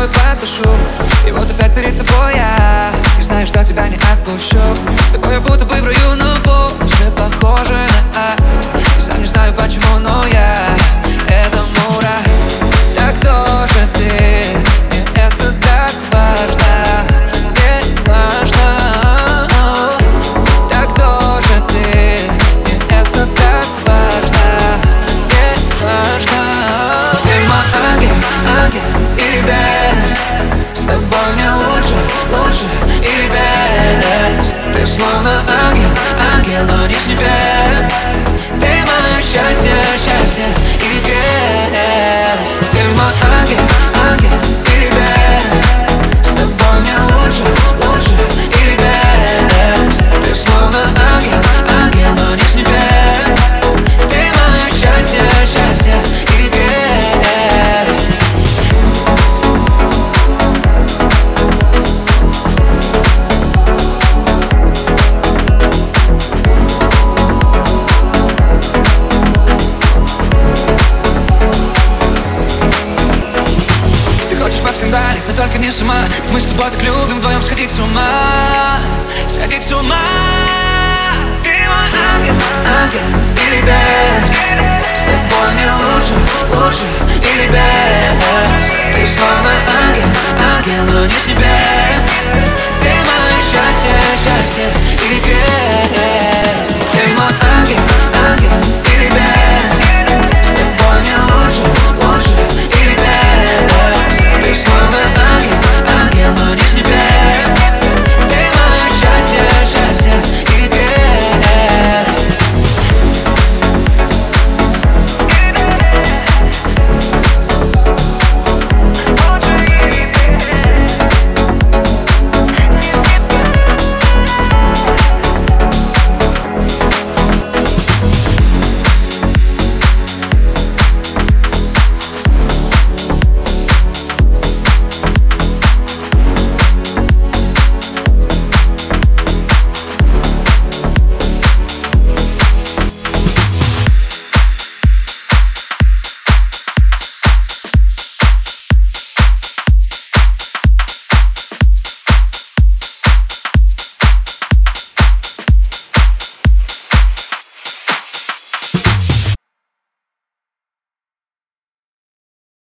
тобой потушу И вот опять перед тобой я. И знаю, что тебя не отпущу. С тобой я будто бы в раю, но again, again. меня с ума. Мы с тобой так любим вдвоем сходить с ума. Сходить с ума. Ты мой ангел, ангел или без С тобой мне лучше, лучше или без Ты словно ангел, ангел, но не с небес. Ты мое счастье, счастье или без